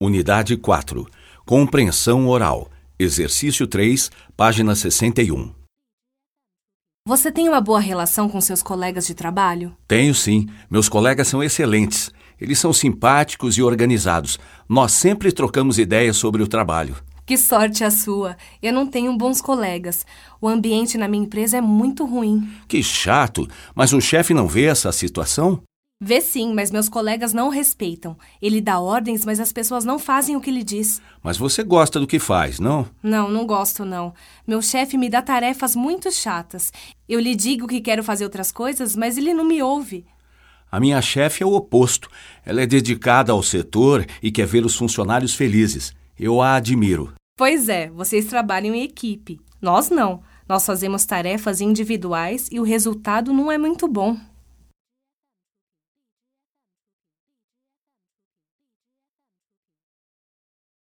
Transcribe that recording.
Unidade 4. Compreensão oral. Exercício 3, página 61. Você tem uma boa relação com seus colegas de trabalho? Tenho sim. Meus colegas são excelentes. Eles são simpáticos e organizados. Nós sempre trocamos ideias sobre o trabalho. Que sorte a sua! Eu não tenho bons colegas. O ambiente na minha empresa é muito ruim. Que chato! Mas o chefe não vê essa situação? Vê sim, mas meus colegas não o respeitam. Ele dá ordens, mas as pessoas não fazem o que ele diz. Mas você gosta do que faz, não? Não, não gosto não. Meu chefe me dá tarefas muito chatas. Eu lhe digo que quero fazer outras coisas, mas ele não me ouve. A minha chefe é o oposto. Ela é dedicada ao setor e quer ver os funcionários felizes. Eu a admiro. Pois é, vocês trabalham em equipe. Nós não. Nós fazemos tarefas individuais e o resultado não é muito bom.